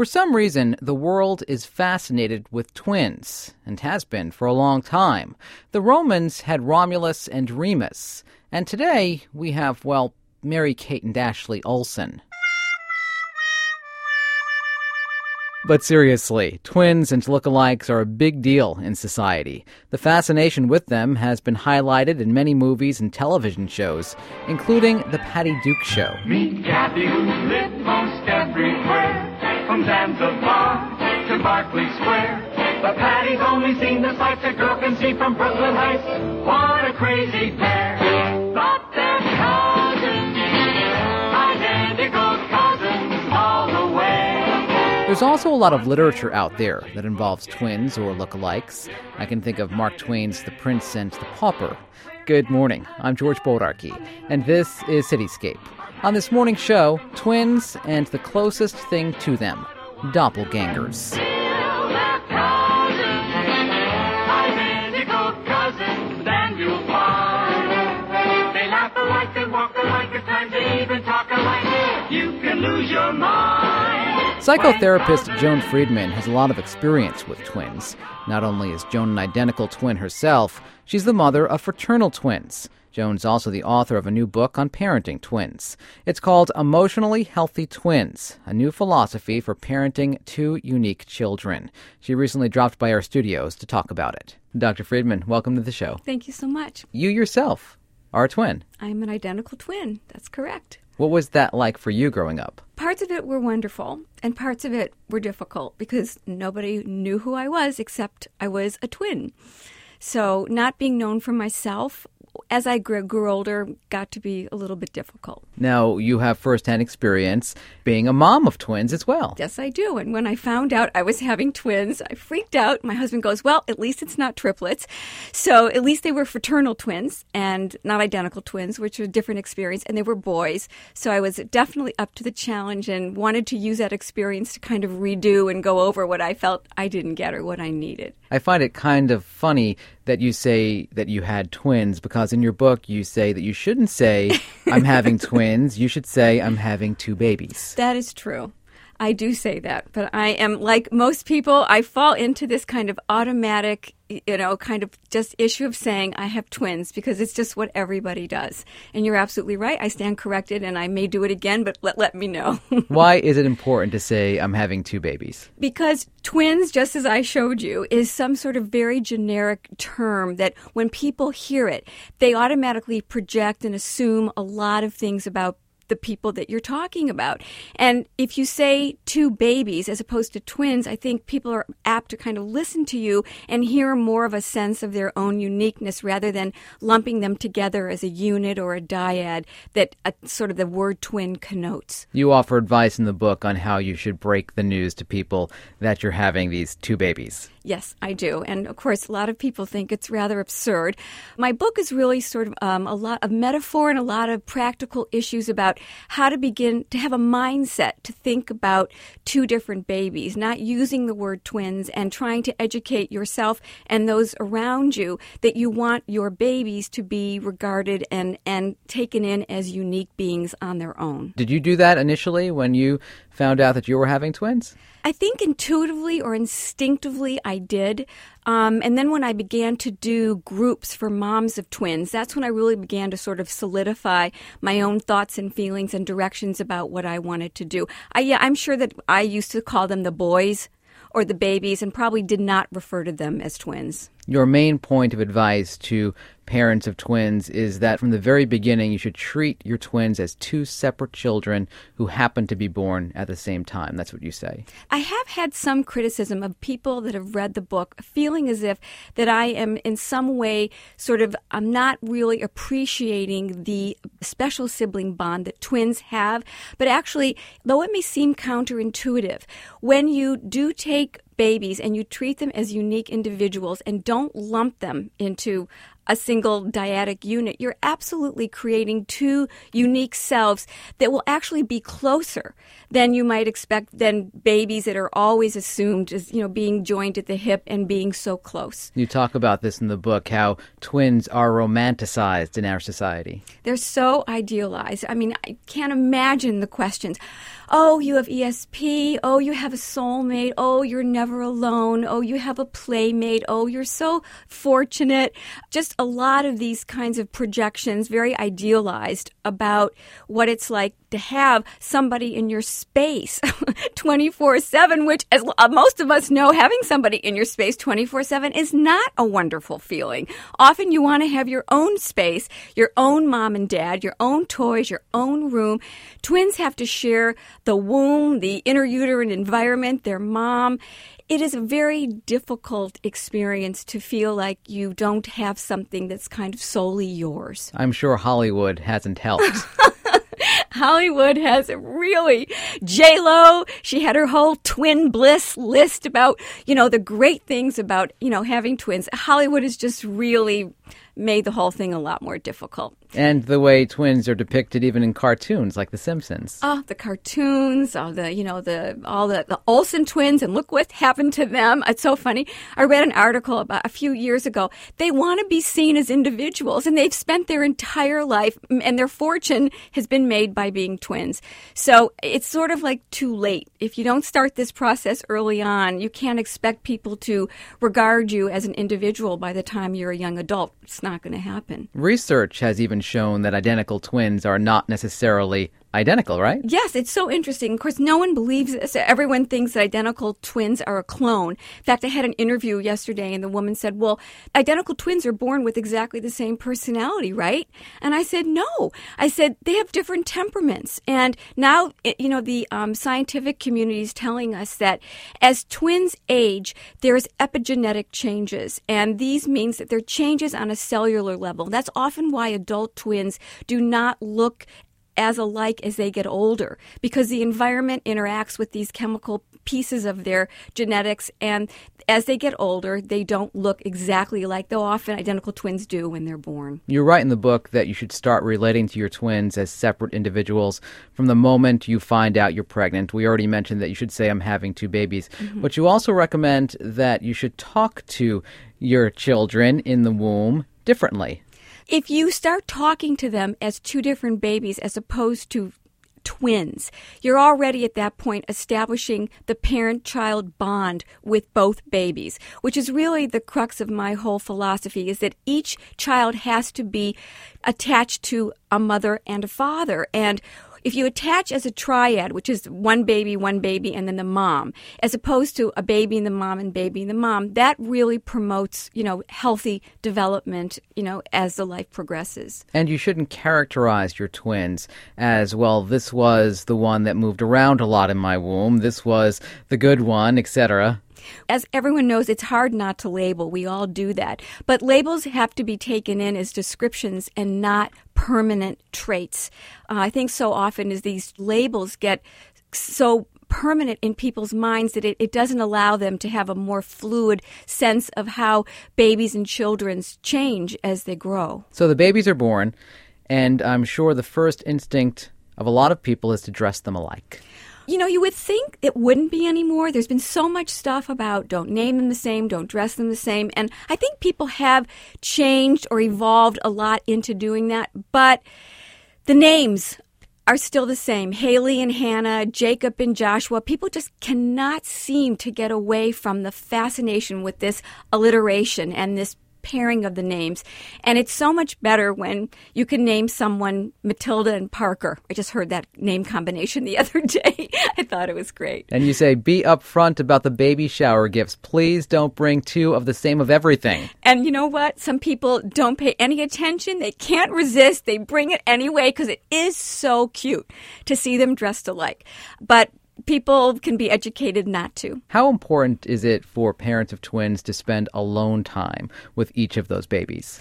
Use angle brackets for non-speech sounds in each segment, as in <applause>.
For some reason, the world is fascinated with twins, and has been for a long time. The Romans had Romulus and Remus, and today we have, well, Mary Kate and Ashley Olsen. But seriously, twins and lookalikes are a big deal in society. The fascination with them has been highlighted in many movies and television shows, including The Patty Duke Show. Meet Cathy, who lives most everywhere, from Zanzibar to Berkeley Square. But Patty's only seen the sights a girl can see from Brooklyn Heights. What a crazy pair! But they're cousins, identical cousins all the way. There's also a lot of literature out there that involves twins or lookalikes. I can think of Mark Twain's The Prince and the Pauper. Good morning. I'm George Bodarky, and this is Cityscape. On this morning show, twins and the closest thing to them doppelgangers. Psychotherapist Joan Friedman has a lot of experience with twins. Not only is Joan an identical twin herself, she's the mother of fraternal twins. Joan's also the author of a new book on parenting twins. It's called Emotionally Healthy Twins, a new philosophy for parenting two unique children. She recently dropped by our studios to talk about it. Dr. Friedman, welcome to the show. Thank you so much. You yourself are a twin. I'm an identical twin. That's correct. What was that like for you growing up? Parts of it were wonderful, and parts of it were difficult because nobody knew who I was except I was a twin. So, not being known for myself as I grew, grew older got to be a little bit difficult. Now, you have firsthand experience being a mom of twins as well. Yes, I do. And when I found out I was having twins, I freaked out. My husband goes, Well, at least it's not triplets. So at least they were fraternal twins and not identical twins, which are a different experience. And they were boys. So I was definitely up to the challenge and wanted to use that experience to kind of redo and go over what I felt I didn't get or what I needed. I find it kind of funny that you say that you had twins because in your book you say that you shouldn't say, I'm having <laughs> twins. You should say, I'm having two babies. That is true. I do say that, but I am like most people, I fall into this kind of automatic, you know, kind of just issue of saying I have twins because it's just what everybody does. And you're absolutely right. I stand corrected and I may do it again, but let, let me know. <laughs> Why is it important to say, I'm having two babies? Because twins, just as I showed you, is some sort of very generic term that when people hear it, they automatically project and assume a lot of things about the people that you're talking about. And if you say two babies as opposed to twins, I think people are apt to kind of listen to you and hear more of a sense of their own uniqueness rather than lumping them together as a unit or a dyad that a, sort of the word twin connotes. You offer advice in the book on how you should break the news to people that you're having these two babies. Yes, I do. And of course, a lot of people think it's rather absurd. My book is really sort of um, a lot of metaphor and a lot of practical issues about how to begin to have a mindset to think about two different babies, not using the word twins and trying to educate yourself and those around you that you want your babies to be regarded and, and taken in as unique beings on their own. Did you do that initially when you found out that you were having twins? I think intuitively or instinctively I did. Um, and then when I began to do groups for moms of twins, that's when I really began to sort of solidify my own thoughts and feelings and directions about what I wanted to do. I, yeah, I'm sure that I used to call them the boys or the babies and probably did not refer to them as twins. Your main point of advice to parents of twins is that from the very beginning you should treat your twins as two separate children who happen to be born at the same time. That's what you say. I have had some criticism of people that have read the book feeling as if that I am in some way sort of I'm not really appreciating the special sibling bond that twins have, but actually though it may seem counterintuitive, when you do take babies and you treat them as unique individuals and don't lump them into a single dyadic unit, you're absolutely creating two unique selves that will actually be closer than you might expect than babies that are always assumed as, you know, being joined at the hip and being so close. You talk about this in the book how twins are romanticized in our society. They're so idealized. I mean, I can't imagine the questions. Oh, you have ESP. Oh, you have a soulmate. Oh, you're never alone. Oh, you have a playmate. Oh, you're so fortunate. Just a lot of these kinds of projections, very idealized about what it's like to have somebody in your space <laughs> 24 7, which, as uh, most of us know, having somebody in your space 24 7 is not a wonderful feeling. Often you want to have your own space, your own mom and dad, your own toys, your own room. Twins have to share the womb, the inner uterine environment, their mom it is a very difficult experience to feel like you don't have something that's kind of solely yours. I'm sure Hollywood hasn't helped. <laughs> Hollywood has really J Lo. She had her whole twin bliss list about you know the great things about you know having twins. Hollywood is just really made the whole thing a lot more difficult. And the way twins are depicted even in cartoons like The Simpsons. Oh, the cartoons, all the you know the all the the Olsen twins, and look what happened to them. It's so funny. I read an article about a few years ago. They want to be seen as individuals, and they've spent their entire life, and their fortune has been made by being twins. So it's sort of like too late. If you don't start this process early on, you can't expect people to regard you as an individual by the time you're a young adult. It's not going to happen. Research has even shown that identical twins are not necessarily identical, right? Yes, it's so interesting. Of course, no one believes this. Everyone thinks that identical twins are a clone. In fact, I had an interview yesterday, and the woman said, Well, identical twins are born with exactly the same personality, right? And I said, No. I said, They have different temperaments. And now, you know, the um, scientific community is telling us that as twins age, there's epigenetic changes. And these means that there are changes on a cellular level. That's often why adult twins do not look as alike as they get older because the environment interacts with these chemical pieces of their genetics and as they get older they don't look exactly like though often identical twins do when they're born. You write in the book that you should start relating to your twins as separate individuals from the moment you find out you're pregnant. We already mentioned that you should say i'm having two babies. Mm-hmm. but you also recommend that you should talk to your children in the womb differently if you start talking to them as two different babies as opposed to twins. You're already at that point establishing the parent child bond with both babies, which is really the crux of my whole philosophy is that each child has to be attached to a mother and a father. And if you attach as a triad, which is one baby, one baby, and then the mom, as opposed to a baby and the mom and baby and the mom, that really promotes, you know, healthy development, you know, as the life progresses. And you shouldn't characterize your twins as, well, this was the one that moved around a lot in my womb, this was the good one, etc. As everyone knows, it's hard not to label. We all do that. But labels have to be taken in as descriptions and not permanent traits. Uh, I think so often as these labels get so permanent in people's minds that it, it, doesn't allow them to have a more fluid sense of how babies and children's change as they grow. So the babies are born, and I'm sure the first instinct of a lot of people is to dress them alike you know, you would think it wouldn't be anymore. There's been so much stuff about don't name them the same, don't dress them the same. And I think people have changed or evolved a lot into doing that. But the names are still the same. Haley and Hannah, Jacob and Joshua. People just cannot seem to get away from the fascination with this alliteration and this pairing of the names. And it's so much better when you can name someone Matilda and Parker. I just heard that name combination the <laughs> other day. I thought it was great. And you say, be upfront about the baby shower gifts. Please don't bring two of the same of everything. And you know what? Some people don't pay any attention. They can't resist. They bring it anyway because it is so cute to see them dressed alike. But people can be educated not to. How important is it for parents of twins to spend alone time with each of those babies?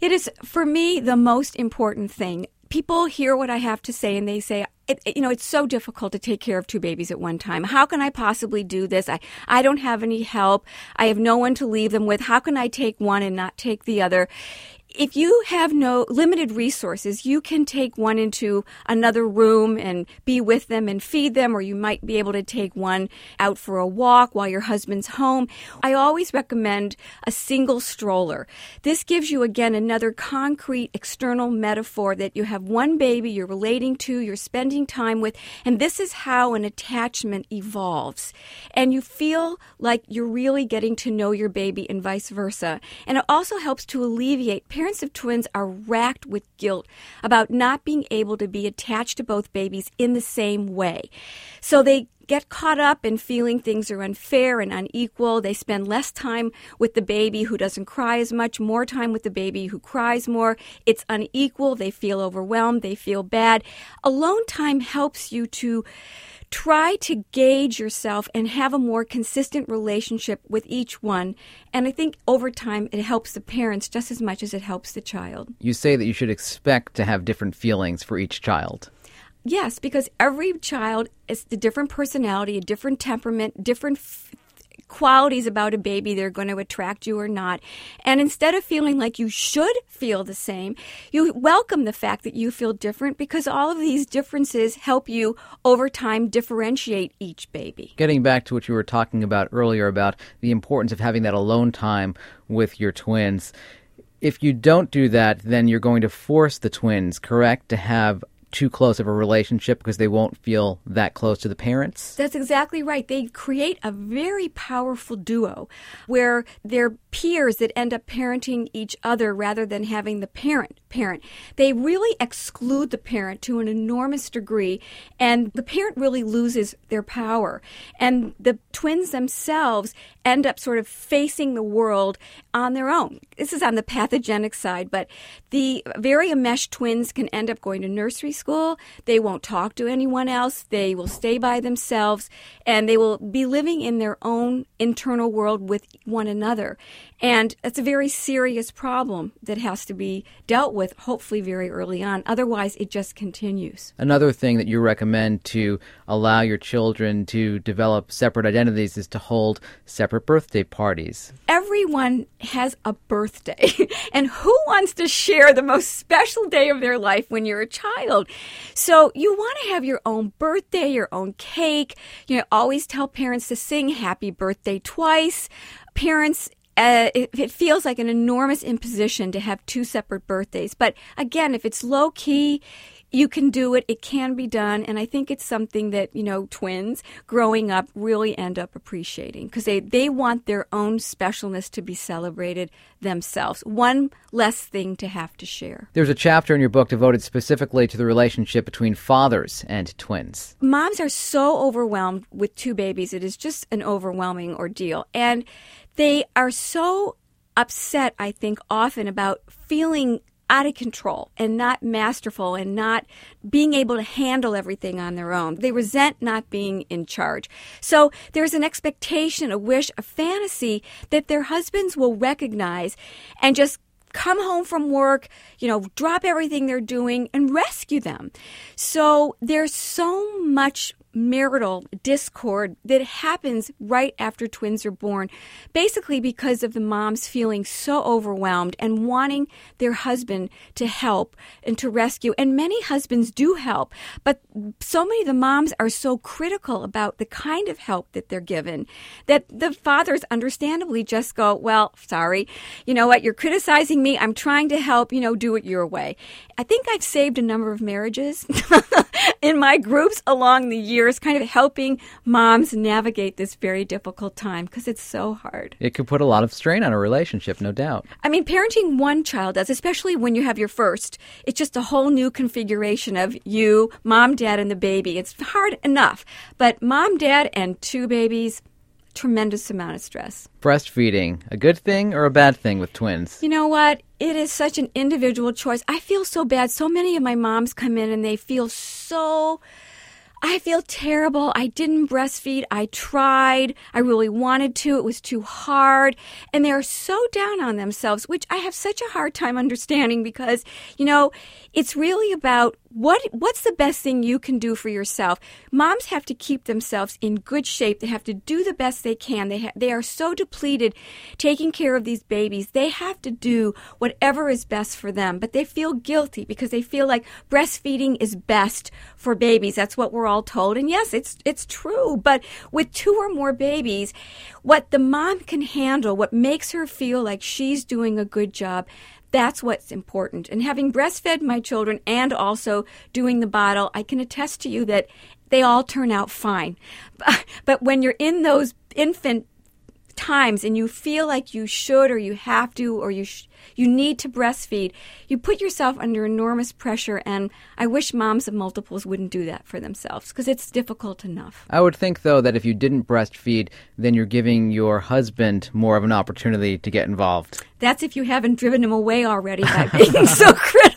It is, for me, the most important thing. People hear what I have to say and they say, it, you know, it's so difficult to take care of two babies at one time. How can I possibly do this? I, I don't have any help. I have no one to leave them with. How can I take one and not take the other? If you have no limited resources, you can take one into another room and be with them and feed them, or you might be able to take one out for a walk while your husband's home. I always recommend a single stroller. This gives you, again, another concrete external metaphor that you have one baby you're relating to, you're spending time with, and this is how an attachment evolves. And you feel like you're really getting to know your baby and vice versa. And it also helps to alleviate parents of twins are racked with guilt about not being able to be attached to both babies in the same way. So they get caught up in feeling things are unfair and unequal. They spend less time with the baby who doesn't cry as much, more time with the baby who cries more. It's unequal. They feel overwhelmed. They feel bad. Alone time helps you to try to gauge yourself and have a more consistent relationship with each one. And I think over time it helps the parents just as much as it helps the child. You say that you should expect to have different feelings for each child. Yes, because every child is a different personality, a different temperament, different f- qualities about a baby that are going to attract you or not. And instead of feeling like you should feel the same, you welcome the fact that you feel different because all of these differences help you over time differentiate each baby. Getting back to what you were talking about earlier about the importance of having that alone time with your twins. If you don't do that, then you're going to force the twins, correct, to have too close of a relationship because they won't feel that close to the parents? That's exactly right. They create a very powerful duo where they're peers that end up parenting each other rather than having the parent parent. They really exclude the parent to an enormous degree and the parent really loses their power. And the twins themselves end up sort of facing the world on their own. This is on the pathogenic side, but the very enmeshed twins can end up going to nursery school. They won't talk to anyone else. They will stay by themselves and they will be living in their own internal world with one another. And it's a very serious problem that has to be dealt with, hopefully, very early on. Otherwise, it just continues. Another thing that you recommend to allow your children to develop separate identities is to hold separate birthday parties. Everyone has a birthday. <laughs> and who wants to share the most special day of their life when you're a child? So you want to have your own birthday, your own cake. You know, always tell parents to sing happy birthday twice. Parents uh, it, it, feels like an enormous imposition to have two separate birthdays. But again, if it's low key, you can do it. It can be done. And I think it's something that, you know, twins growing up really end up appreciating because they, they want their own specialness to be celebrated themselves. One less thing to have to share. There's a chapter in your book devoted specifically to the relationship between fathers and twins. Moms are so overwhelmed with two babies. It is just an overwhelming ordeal. And they are so upset, I think, often about feeling out of control and not masterful and not being able to handle everything on their own. They resent not being in charge. So there's an expectation, a wish, a fantasy that their husbands will recognize and just come home from work, you know, drop everything they're doing and rescue them. So there's so much marital discord that happens right after twins are born, basically because of the moms feeling so overwhelmed and wanting their husband to help and to rescue. And many husbands do help, but so many of the moms are so critical about the kind of help that they're given that the fathers understandably just go, Well, sorry, you know what, you're criticizing me. I'm trying to help, you know, do it your way. I think I've saved a number of marriages <laughs> in my groups along the years kind of helping moms navigate this very difficult time because it's so hard. It could put a lot of strain on a relationship, no doubt. I mean, parenting one child does, especially when you have your first. It's just a whole new configuration of you, mom, dad, and the baby. It's hard enough. But mom, dad, and two babies, tremendous amount of stress. Breastfeeding, a good thing or a bad thing with twins? You know what? It is such an individual choice. I feel so bad. So many of my moms come in and they feel so I feel terrible. I didn't breastfeed. I tried. I really wanted to. It was too hard. And they're so down on themselves, which I have such a hard time <laughs> understanding because, you know, it's really about what what's the best thing you can do for yourself? Moms have to keep themselves in good shape. They have to do the best they can. They ha- they are so depleted taking care of these babies. They have to do whatever is best for them but they feel guilty because they feel like breastfeeding is best for babies. That's what we're all told. And yes it's it's true but with two or more babies what the mom can handle what makes her feel like she's doing a good job that's what's important. And having breastfed my children and also doing the bottle, I can attest to you that they all turn out fine. <laughs> But when you're in those infant times and you feel like you should or you have to or you sh- you need to breastfeed, you put yourself under enormous pressure. And I wish moms of multiples wouldn't do that for themselves because it's difficult enough. I would think, though, that if you didn't breastfeed, then you're giving your husband more of an opportunity to get involved. That's if you haven't driven him away already by being <laughs> so critical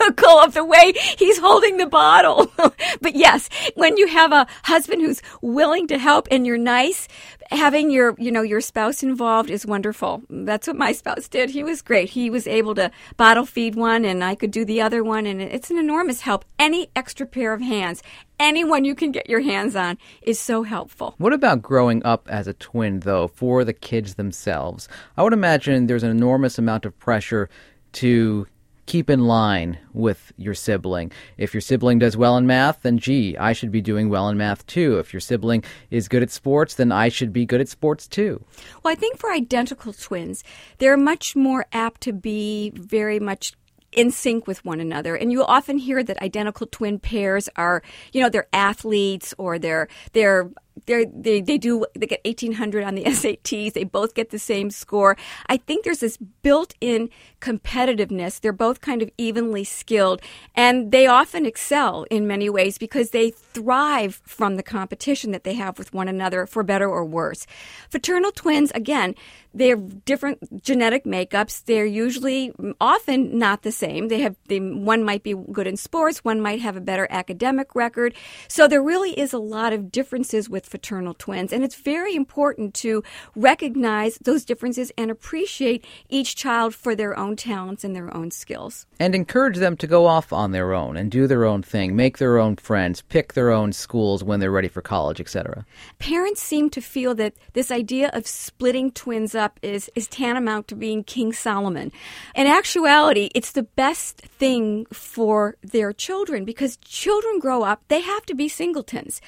of the way he's holding the bottle. <laughs> but yes, when you have a husband who's willing to help and you're nice, having your, you know, your spouse involved is wonderful. That's what my spouse did. He was great. He was able to bottle feed one and I could do the other one and it's an enormous help. Any extra pair of hands, anyone you can get your hands on is so helpful. What about growing up as a twin, though, for the kids themselves? I would imagine there's an enormous amount of pressure to keep in line with your sibling. If your sibling does well in math, then gee, I should be doing well in math too. If your sibling is good at sports, then I should be good at sports too. Well, I think for identical twins, they're much more apt to be very much in sync with one another. And you'll often hear that identical twin pairs are, you know, they're athletes or they're they're they they do they get 1800 on the <laughs> SATs. They both get the same score. I think there's this built-in competitiveness. They're both kind of evenly skilled and they often excel in many ways because they thrive from the competition that they have with one another for better or worse. Fraternal twins again, they have different genetic makeups. They're usually often not the same. They have they, one might be good in sports, one might have a better academic record. So there really is a lot of differences with fraternal twins, and it's very important to recognize those differences and appreciate each child for their own talents and their own skills. And encourage them to go off on their own and do their own thing, make their own friends, pick their own schools when they're ready for college, etc. Parents seem to feel that this idea of splitting twins up up is, is tantamount to being King Solomon. In actuality, it's the best thing for their children because children grow up, they have to be singletons.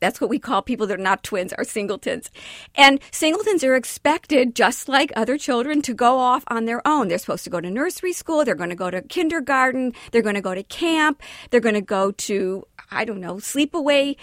That's what we call people that are not twins, are singletons. And singletons are expected, just like other children, to go off on their own. They're supposed to go to nursery school, they're going to go to kindergarten, they're going to go to camp, they're going to go to, I don't know, sleepaway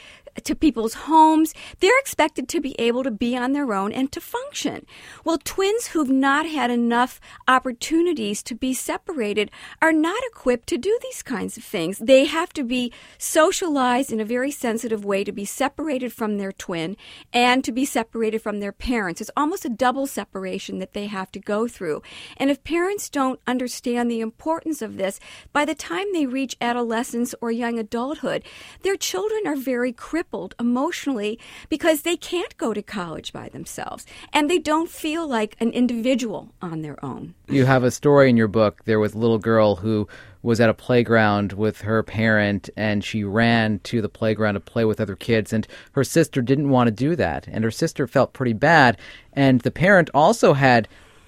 to people's homes. They're expected to be able to be on their own and to function. Well, twins who've not had enough opportunities to be separated are not equipped to do these kinds of things. They have to be socialized in a very sensitive way to be separated from their twin and to be separated from their parents. It's almost a double separation that they have to go through. And if parents don't understand the importance of this, by the time they reach adolescence or young adulthood, their children are very critical crippled emotionally because they can't go to college by themselves and they don't feel like an individual on their own. You have a story in your book. There was a little girl who was at a playground with her parent and she ran to the playground to play with other kids and her sister didn't want to do that and her sister felt pretty bad and the parent also had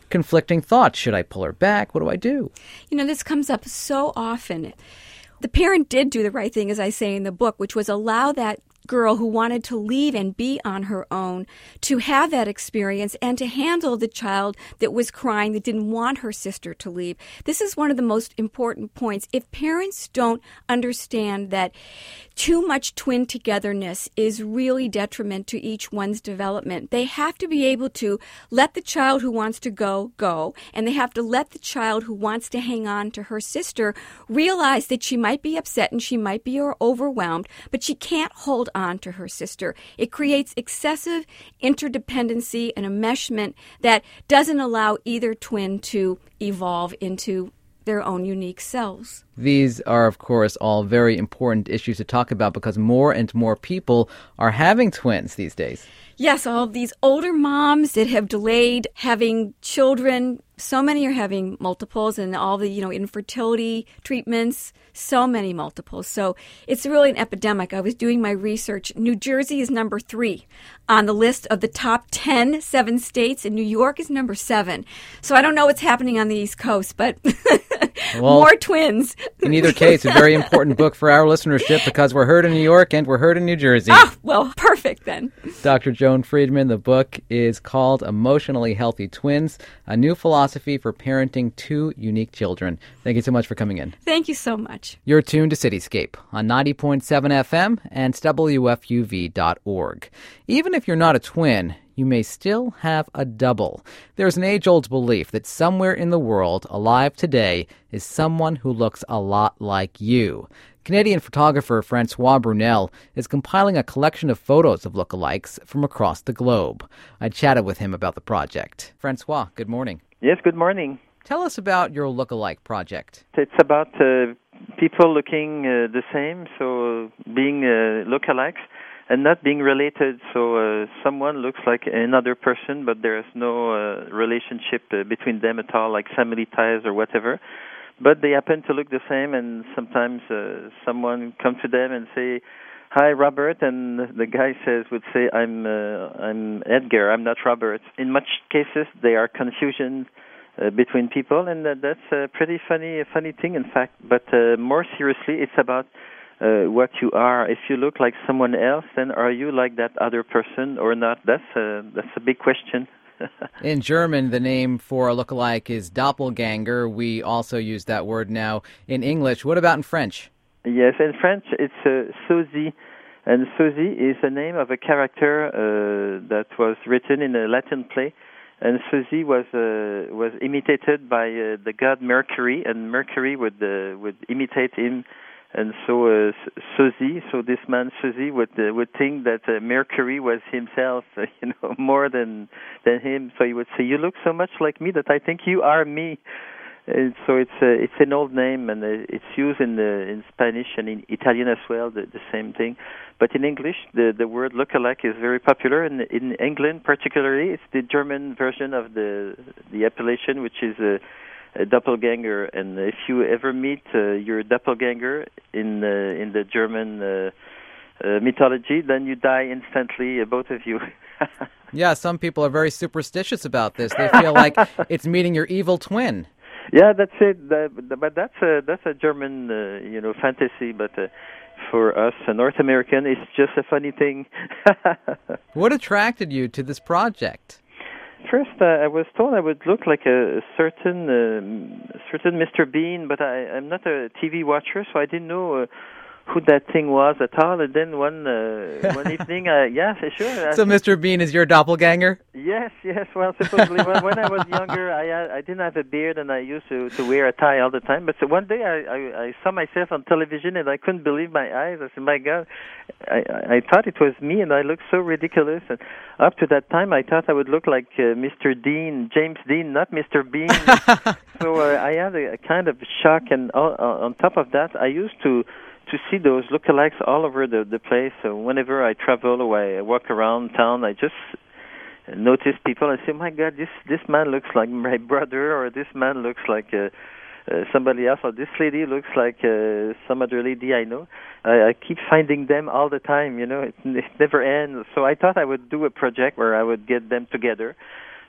conflicting thoughts should i pull her back what do i do you know this comes up so often the parent did do the right thing as i say in the book which was allow that girl who wanted to leave and be on her own to have that experience and to handle the child that was crying that didn't want her sister to leave. This is one of the most important points. If parents don't understand that too much twin togetherness is really detriment to each one's development, they have to be able to let the child who wants to go go and they have to let the child who wants to hang on to her sister realize that she might be upset and she might be overwhelmed, but she can't hold on to her sister. It creates excessive interdependency and enmeshment that doesn't allow either twin to evolve into their own unique selves. These are, of course, all very important issues to talk about because more and more people are having twins these days. Yes, all these older moms that have delayed having children. So many are having multiples and all the, you know, infertility treatments, so many multiples. So it's really an epidemic. I was doing my research. New Jersey is number three on the list of the top 10 seven states, and New York is number seven. So I don't know what's happening on the East Coast, but <laughs> Well, more twins. In either case, a very important book for our listenership because we're heard in New York and we're heard in New Jersey. Ah, well, perfect then. Dr. Joan Friedman, the book is called Emotionally Healthy Twins A New Philosophy for Parenting Two Unique Children. Thank you so much for coming in. Thank you so much. You're tuned to Cityscape on 90.7 FM and WFUV.org. Even if you're not a twin, you may still have a double. There's an age old belief that somewhere in the world, alive today, is someone who looks a lot like you. Canadian photographer Francois Brunelle is compiling a collection of photos of lookalikes from across the globe. I chatted with him about the project. Francois, good morning. Yes, good morning. Tell us about your lookalike project. It's about uh, people looking uh, the same, so being uh, lookalikes and not being related. So uh, someone looks like another person, but there's no uh, relationship uh, between them at all, like family ties or whatever. But they happen to look the same, and sometimes uh, someone come to them and say, "Hi, Robert," and the guy says, "Would say I'm uh, I'm Edgar. I'm not Robert." In much cases, they are confusion uh, between people, and uh, that's a pretty funny, funny thing, in fact. But uh, more seriously, it's about uh, what you are. If you look like someone else, then are you like that other person or not? That's a that's a big question. <laughs> In German, the name for a lookalike is doppelganger. We also use that word now in English. What about in French? yes, in French, it's uh, sosie. And Sosie is the name of a character uh, that was written in a Latin play, and Sosie was uh, was imitated by uh, the god Mercury, and Mercury would uh, would imitate him, and so uh, Sosie, so this man Sosie would uh, would think that uh, Mercury was himself, uh, <laughs> you know, more than than him. So he would say, "You look so much like me that I think you are me." And so it's uh, it's an old name, and uh, it's used in the, in Spanish and in Italian as well, the, the same thing. But in English, the the word lookalike is very popular, and in England particularly, it's the German version of the the appellation, which is a, a doppelganger. And if you ever meet uh, your doppelganger in uh, in the German uh, uh, mythology, then you die instantly, uh, both of you. <laughs> Yeah, some people are very superstitious about this. They feel like <laughs> it's meeting your evil twin. Yeah, that's it. That, but that's a that's a German, uh, you know, fantasy. But uh, for us, a North American, it's just a funny thing. <laughs> What attracted you to this project? First, uh, I was told I would look like a, certain um, certain Mr. Bean, but I, I'm not a TV watcher, so I didn't know. Uh, who that thing was at all, and then one uh, <laughs> one evening, uh, yeah, sure. So, Mr. Bean is your doppelganger? Yes, yes. Well, supposedly when, when I was <laughs> younger, I had, I didn't have a beard and I used to to wear a tie all the time. But so one day I, I I saw myself on television and I couldn't believe my eyes. I said, "My God!" I I thought it was me and I looked so ridiculous. And up to that time, I thought I would look like uh, Mr. Dean, James Dean, not Mr. Bean. <laughs> so uh, I had a, a kind of shock. And all, uh, on top of that, I used to to see those lookalikes all over the the place. So whenever I travel or I walk around town, I just notice people and say, "My God, this this man looks like my <laughs> brother," or "This man looks like uh, uh, somebody else," or "This lady looks like uh, some other lady I know." I, I keep finding them all the time. You know, it, <laughs> it never ends. So I thought I would do a project where I would get them together,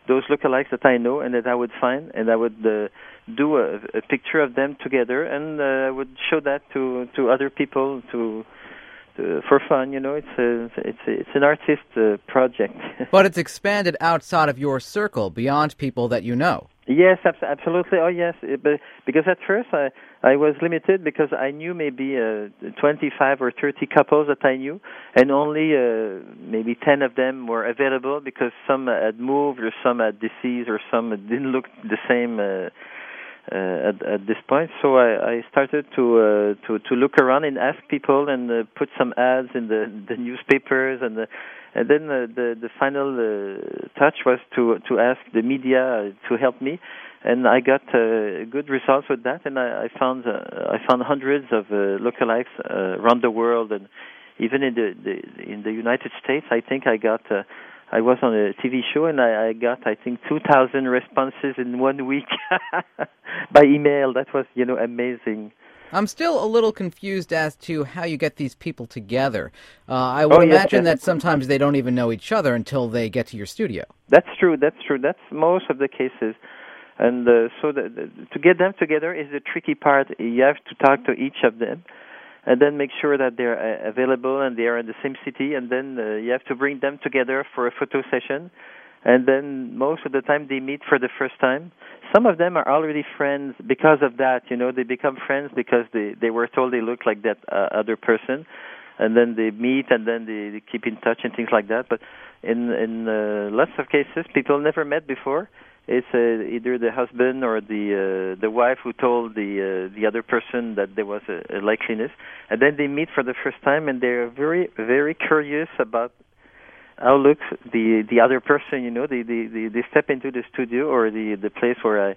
those lookalikes that I know and that I would find, and I would. Uh, do a, a picture of them together and uh, I would show that to to other people to, to for fun. You know, it's a it's a, it's an artist uh, project. <laughs> But it's expanded outside of your circle, beyond people that you know. yes, abs- absolutely. Oh, yes. It- but because at first I I was limited because I knew maybe uh, 25 or 30 couples that I knew, and only uh, maybe 10 of them were available because some had moved or some had deceased or some didn't look the same. Uh, uh, at, at this point. So I, I started to uh, to to look around and ask people and uh, put some ads in the the newspapers and the, and then uh, the the final uh, touch was to to ask the media to help me. And I got uh, good results with that, and I, I found uh, I found hundreds of uh, lookalikes uh, around the world, and even in the, the in the United States, I think I got uh, I was on a TV show and I, I got I think 2,000 responses in one week <laughs> by email. That was you know amazing. I'm still a little confused as to how you get these people together. Uh, I would Oh, yes, imagine yes. that sometimes they don't even know each other until they get to your studio. That's true. That's true. That's most of the cases. And uh, so the, the, to get them together is the tricky part. You have to talk to each of them, and then make sure that they're uh, available and they are in the same city. And then uh, you have to bring them together for a photo session. And then most of the time they meet for the first time. Some of them are already friends because of that. You know, they become friends because they they were told they look like that uh, other person and then they meet and then they, they keep in touch and things like that. But in in uh, lots of cases, people never met before. It's uh, either the husband or the uh, the wife who told the uh, the other person that there was a, a likeliness, and then they meet for the first time, and they're very very curious about how looks the the other person. You know, they they they, step into the studio or the the place where I.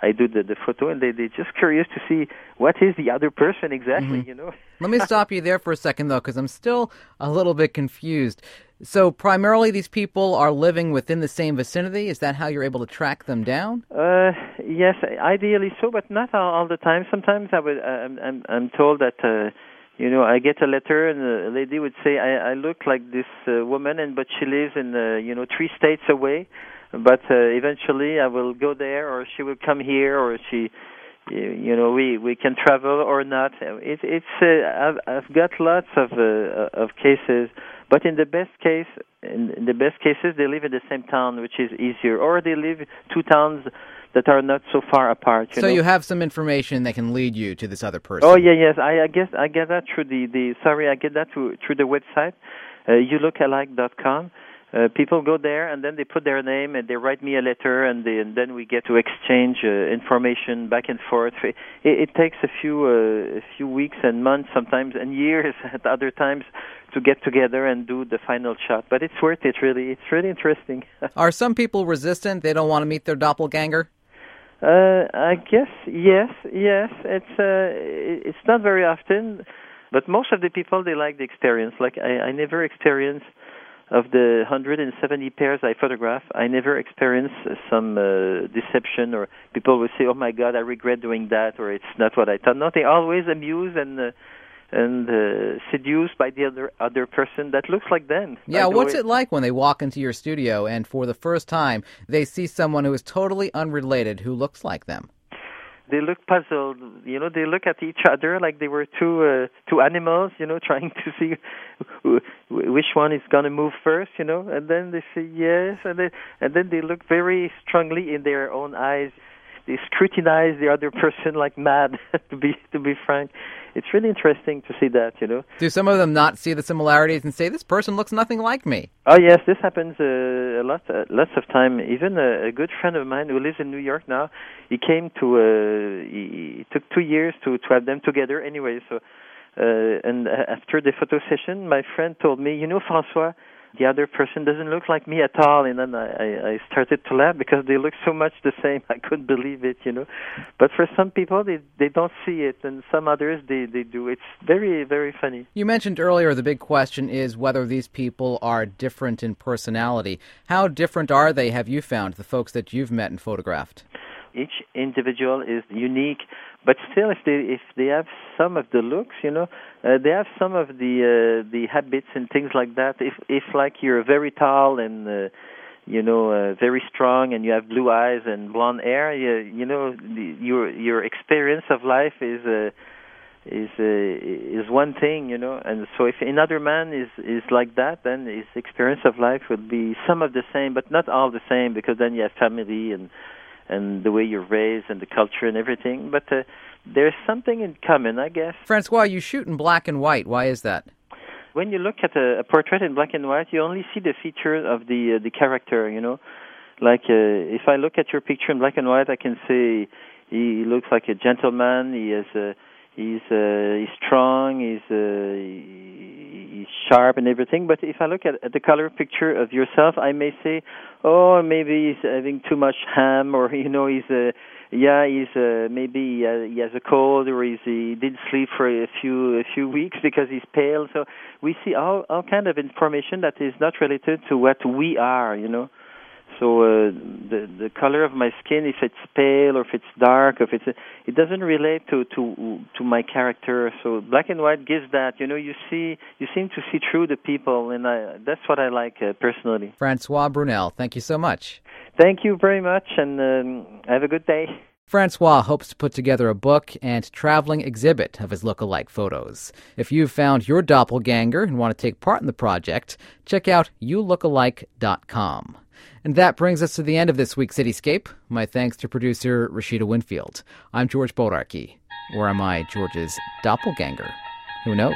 I do the, the photo, and they they're just curious to see what is the other person exactly. You know, <laughs> Let me stop you there for a second, though, because I'm still a little bit confused. So, primarily, these people are living within the same vicinity. Is that how you're able to track them down? Uh, yes, ideally so, but not all, all the time. Sometimes I would, I'm, I'm, I'm told that, uh, you know, I get a letter and a lady would say, I, I look like this uh, woman, and but she lives in, uh, you know, three states away. But uh, eventually, I will go there, or she will come here, or she, you know, we we can travel or not. It, it's uh, I've I've got lots of uh, of cases, but in the best case, in, the best cases, they live in the same town, which is easier, or they live two towns that are not so far apart. You so know? you have some information that can lead you to this other person. Oh yeah, yes. I, I guess I get that through the, the sorry, I get that through through the website, uh, youlookalike.com. Uh, people go there and then they put their name and they write me a letter and, they, and then we get to exchange uh, information back and forth. It, it takes a few uh, a few weeks and months sometimes and years <laughs> at other times to get together and do the final shot. But it's worth it really. It's really interesting. <laughs> Are some people resistant? They don't want to meet their doppelganger? Uh, I guess yes, yes. It's uh, it's not very often, but most of the people they like the experience. Like I, I never experienced of the 170 pairs I photograph. I never experienced some uh, deception or people will say, "Oh my God, I regret doing that," or "It's not what I thought." No, they always amused and. Uh, and uh, seduced by the other other person that looks like them. Yeah, what's way. it like when they walk into your studio and for the first time they see someone who is totally unrelated who looks like them? They look puzzled. You know, they look at each other like they were two uh, two animals. You know, <laughs> trying to see which one is going to move first. You know, and then they say yes, and then and then they look very strongly in their own eyes. They scrutinize the other person like mad. <laughs> to be to be frank, it's really interesting to see that. You know. Do some of them not see the similarities and say, this person looks nothing like me? Oh yes, this happens uh, a lot, uh, lots of time. Even a, a good friend of mine who lives in New York now, he came to. Uh, he, took two years to to have them together. Anyway, so uh, and uh, after the photo session, my friend told me, you know, François, the other person doesn't look like me at all. And then I, I, started to laugh because they look so much the same. <laughs> I couldn't believe it, you know. But for some people, they they don't see it, and some others they they do. It's very very funny. You mentioned earlier the big question is whether these people are different in personality. How different are they, have you found, the folks that you've met and photographed? Each individual is unique but still if they if they have some of the looks you know uh, they have some of the uh, the habits and things like that. If if like you're very tall and uh, you know uh, very strong and you have blue eyes and blonde hair you, you know the, your your experience of life is uh, is uh, is one thing, you know, and so if another man is is like that, then his experience of life would be some of the same, but not all the same, because then you have family and and the way you're raised and the culture and everything. But uh, there's something in common, I guess. Francois, you shoot in black and white. Why is that? When you look at a, a portrait in black and white, you only see the features of the uh, the character, you know. Like uh, if I look at your picture in black and white, I can say he looks like a gentleman. He has a he's uh, he's strong. He's uh, he- sharp and everything. But if I look at, at the color picture of yourself, I may say, oh, maybe he's having too much ham, or <laughs> you know, he's a yeah, he's uh, maybe uh, he has a cold or he's, he didn't sleep for a few a few weeks <laughs> because he's pale. So we see all all kind of information that is not related to what we are, you know. So uh, the the color of my skin, if it's pale or if it's dark, if it's it doesn't relate to to to my character. So black and white gives that. You know, you see, you seem to see through the people, and I, that's what I like uh, personally. Francois Brunelle, thank you so much. Thank you very much, and um, have a good day. Francois hopes to put together a book and traveling exhibit of his look-alike photos. If you've found your doppelganger and want to take part in the project, check out youlookalike.com. And that brings us to the end of this week's Cityscape. My thanks to producer Rashida Winfield. I'm George Bodarky. Or am I George's doppelganger? Who knows?